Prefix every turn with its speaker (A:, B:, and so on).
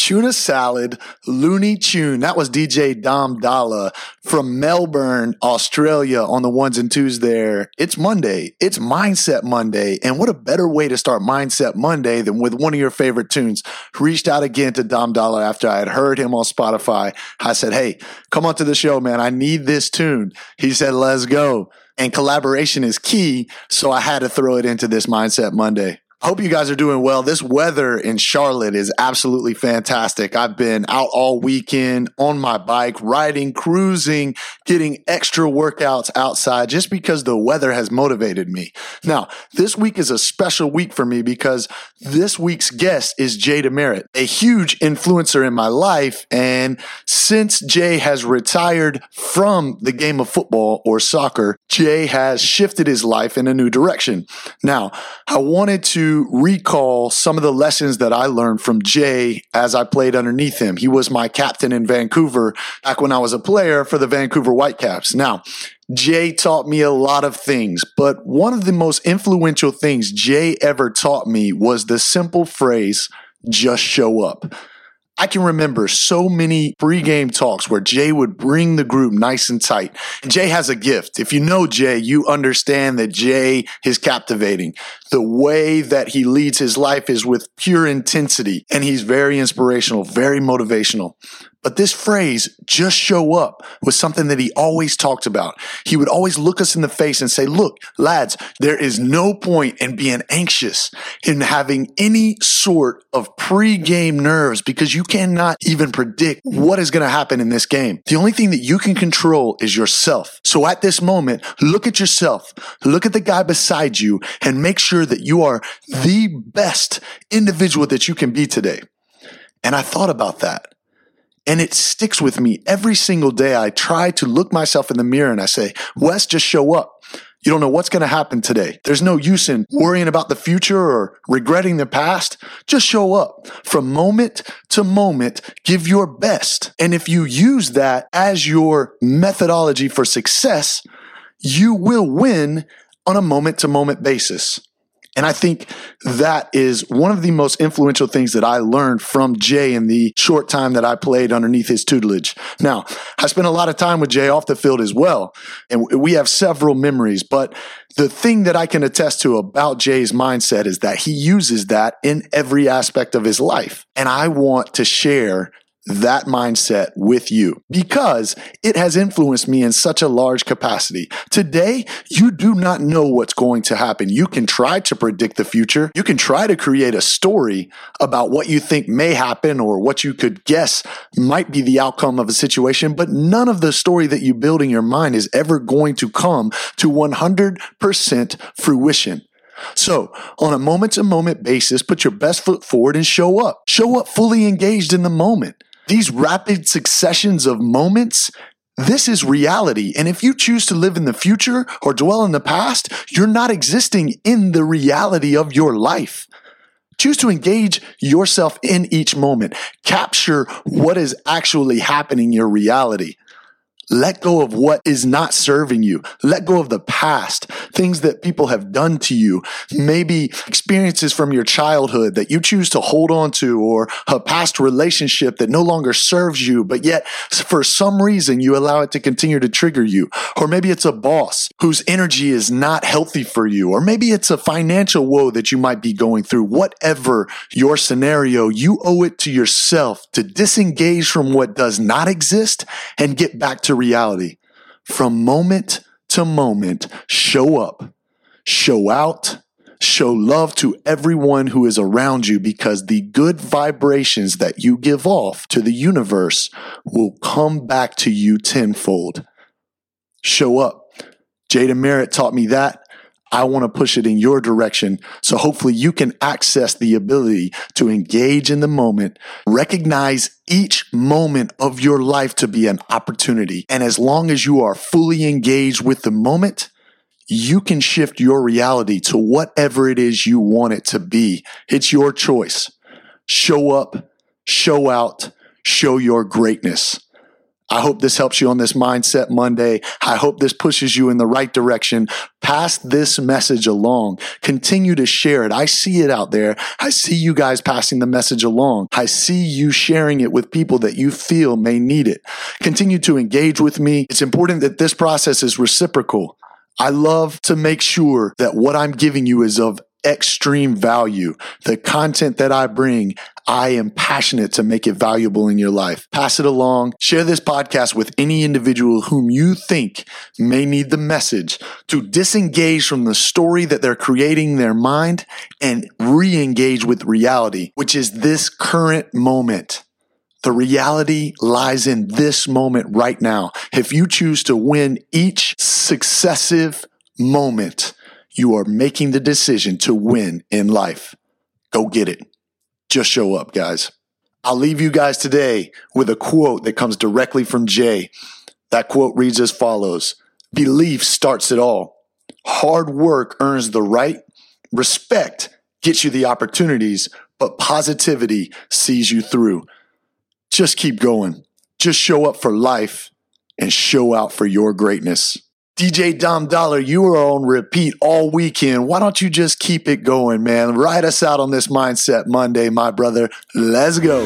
A: Tuna Salad, Looney Tune. That was DJ Dom Dalla from Melbourne, Australia on the ones and twos there. It's Monday. It's Mindset Monday. And what a better way to start Mindset Monday than with one of your favorite tunes. Reached out again to Dom Dalla after I had heard him on Spotify. I said, Hey, come on to the show, man. I need this tune. He said, Let's go and collaboration is key. So I had to throw it into this Mindset Monday. Hope you guys are doing well. This weather in Charlotte is absolutely fantastic. I've been out all weekend on my bike, riding, cruising, getting extra workouts outside just because the weather has motivated me. Now, this week is a special week for me because this week's guest is Jay DeMerit, a huge influencer in my life. And since Jay has retired from the game of football or soccer, Jay has shifted his life in a new direction. Now, I wanted to recall some of the lessons that I learned from Jay as I played underneath him. He was my captain in Vancouver back when I was a player for the Vancouver Whitecaps. Now, Jay taught me a lot of things, but one of the most influential things Jay ever taught me was the simple phrase, just show up. I can remember so many pregame talks where Jay would bring the group nice and tight. Jay has a gift. If you know Jay, you understand that Jay is captivating. The way that he leads his life is with pure intensity, and he's very inspirational, very motivational. But this phrase, just show up, was something that he always talked about. He would always look us in the face and say, look, lads, there is no point in being anxious in having any sort of pre-game nerves because you cannot even predict mm-hmm. what is going to happen in this game. The only thing that you can control is yourself. So at this moment, look at yourself, look at the guy beside you and make sure that you are the best individual that you can be today. And I thought about that. And it sticks with me every single day. I try to look myself in the mirror and I say, Wes, just show up. You don't know what's going to happen today. There's no use in worrying about the future or regretting the past. Just show up from moment to moment. Give your best. And if you use that as your methodology for success, you will win on a moment to moment basis. And I think that is one of the most influential things that I learned from Jay in the short time that I played underneath his tutelage. Now, I spent a lot of time with Jay off the field as well, and we have several memories, but the thing that I can attest to about Jay's mindset is that he uses that in every aspect of his life. And I want to share that mindset with you because it has influenced me in such a large capacity. Today, you do not know what's going to happen. You can try to predict the future. You can try to create a story about what you think may happen or what you could guess might be the outcome of a situation, but none of the story that you build in your mind is ever going to come to 100% fruition. So, on a moment to moment basis, put your best foot forward and show up. Show up fully engaged in the moment these rapid successions of moments, this is reality. And if you choose to live in the future or dwell in the past, you're not existing in the reality of your life. Choose to engage yourself in each moment. Capture what is actually happening in your reality. Let go of what is not serving you. Let go of the past, things that people have done to you, maybe experiences from your childhood that you choose to hold on to, or a past relationship that no longer serves you, but yet for some reason you allow it to continue to trigger you. Or maybe it's a boss whose energy is not healthy for you, or maybe it's a financial woe that you might be going through. Whatever your scenario, you owe it to yourself to disengage from what does not exist and get back to reality. From moment to moment, show up, show out, show love to everyone who is around you because the good vibrations that you give off to the universe will come back to you tenfold. Show up. Jay DeMerit taught me that. I want to push it in your direction. So hopefully you can access the ability to engage in the moment, recognize each moment of your life to be an opportunity. And as long as you are fully engaged with the moment, you can shift your reality to whatever it is you want it to be. It's your choice. Show up, show out, show your greatness. I hope this helps you on this Mindset Monday. I hope this pushes you in the right direction. Pass this message along. Continue to share it. I see it out there. I see you guys passing the message along. I see you sharing it with people that you feel may need it. Continue to engage with me. It's important that this process is reciprocal. I love to make sure that what I'm giving you is of extreme value. The content that I bring, I am passionate to make it valuable in your life. Pass it along. Share this podcast with any individual whom you think may need the message to disengage from the story that they're creating in their mind and re-engage with reality, which is this current moment. The reality lies in this moment right now. If you choose to win each successive moment, you are making the decision to win in life. Go get it. Just show up, guys. I'll leave you guys today with a quote that comes directly from Jay. That quote reads as follows Belief starts it all. Hard work earns the right. Respect gets you the opportunities, but positivity sees you through. Just keep going. Just show up for life and show out for your greatness. DJ Dom Dalla, you are on repeat all weekend. Why don't you just keep it going, man? Ride us out on this Mindset Monday, my brother. Let's go.